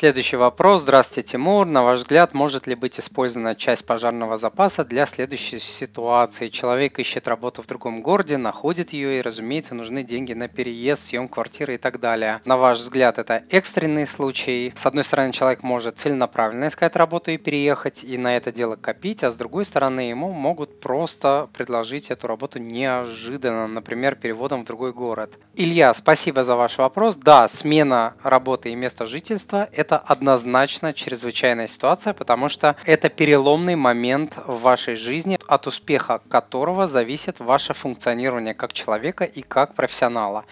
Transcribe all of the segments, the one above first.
Следующий вопрос. Здравствуйте, Тимур. На ваш взгляд, может ли быть использована часть пожарного запаса для следующей ситуации? Человек ищет работу в другом городе, находит ее и, разумеется, нужны деньги на переезд, съем квартиры и так далее. На ваш взгляд, это экстренный случай. С одной стороны, человек может целенаправленно искать работу и переехать, и на это дело копить, а с другой стороны, ему могут просто предложить эту работу неожиданно, например, переводом в другой город. Илья, спасибо за ваш вопрос. Да, смена работы и места жительства – это это однозначно чрезвычайная ситуация, потому что это переломный момент в вашей жизни, от успеха которого зависит ваше функционирование как человека и как профессионала.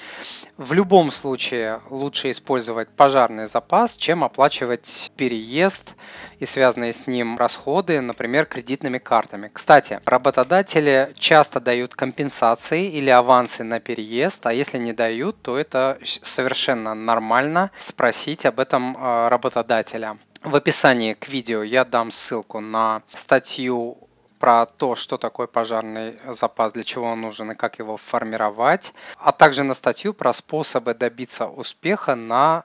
В любом случае лучше использовать пожарный запас, чем оплачивать переезд и связанные с ним расходы, например, кредитными картами. Кстати, работодатели часто дают компенсации или авансы на переезд, а если не дают, то это совершенно нормально спросить об этом а, работодателя. В описании к видео я дам ссылку на статью про то, что такое пожарный запас, для чего он нужен и как его формировать, а также на статью про способы добиться успеха на